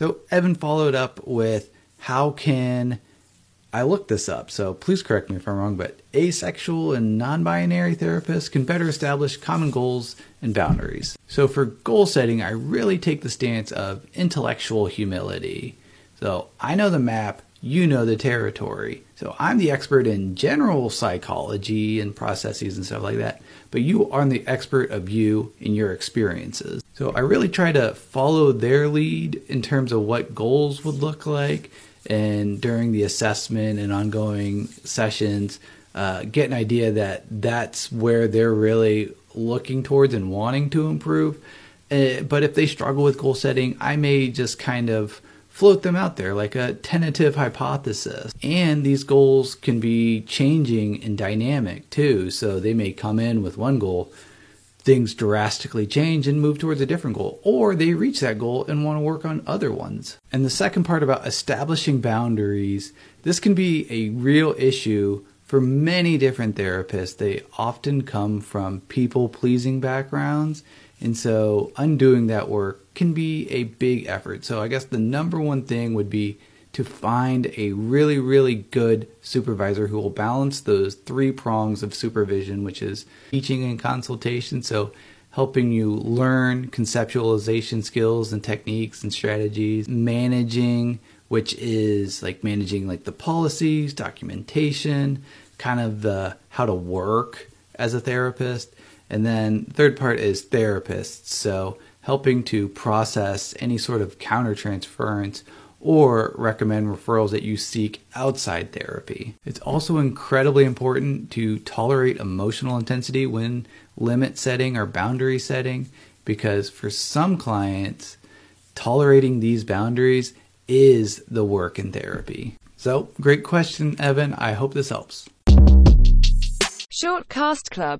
So Evan followed up with how can I looked this up, so please correct me if I'm wrong, but asexual and non binary therapists can better establish common goals and boundaries. So for goal setting, I really take the stance of intellectual humility. So I know the map, you know the territory. So I'm the expert in general psychology and processes and stuff like that, but you are the expert of you and your experiences. So I really try to follow their lead in terms of what goals would look like and during the assessment and ongoing sessions, uh, get an idea that that's where they're really looking towards and wanting to improve. Uh, but if they struggle with goal setting, I may just kind of float them out there like a tentative hypothesis. And these goals can be changing and dynamic too. So they may come in with one goal things drastically change and move towards a different goal, or they reach that goal and want to work on other ones. And the second part about establishing boundaries, this can be a real issue for many different therapists. They often come from people pleasing backgrounds, and so undoing that work can be a big effort. So I guess the number one thing would be to find a really, really good supervisor who will balance those three prongs of supervision, which is teaching and consultation. So, helping you learn conceptualization skills and techniques and strategies, managing, which is like managing like the policies, documentation, kind of the how to work as a therapist. And then third part is therapists. So, helping to process any sort of countertransference or recommend referrals that you seek outside therapy. It's also incredibly important to tolerate emotional intensity when limit setting or boundary setting because for some clients, tolerating these boundaries is the work in therapy. So, great question, Evan. I hope this helps. Short Cast Club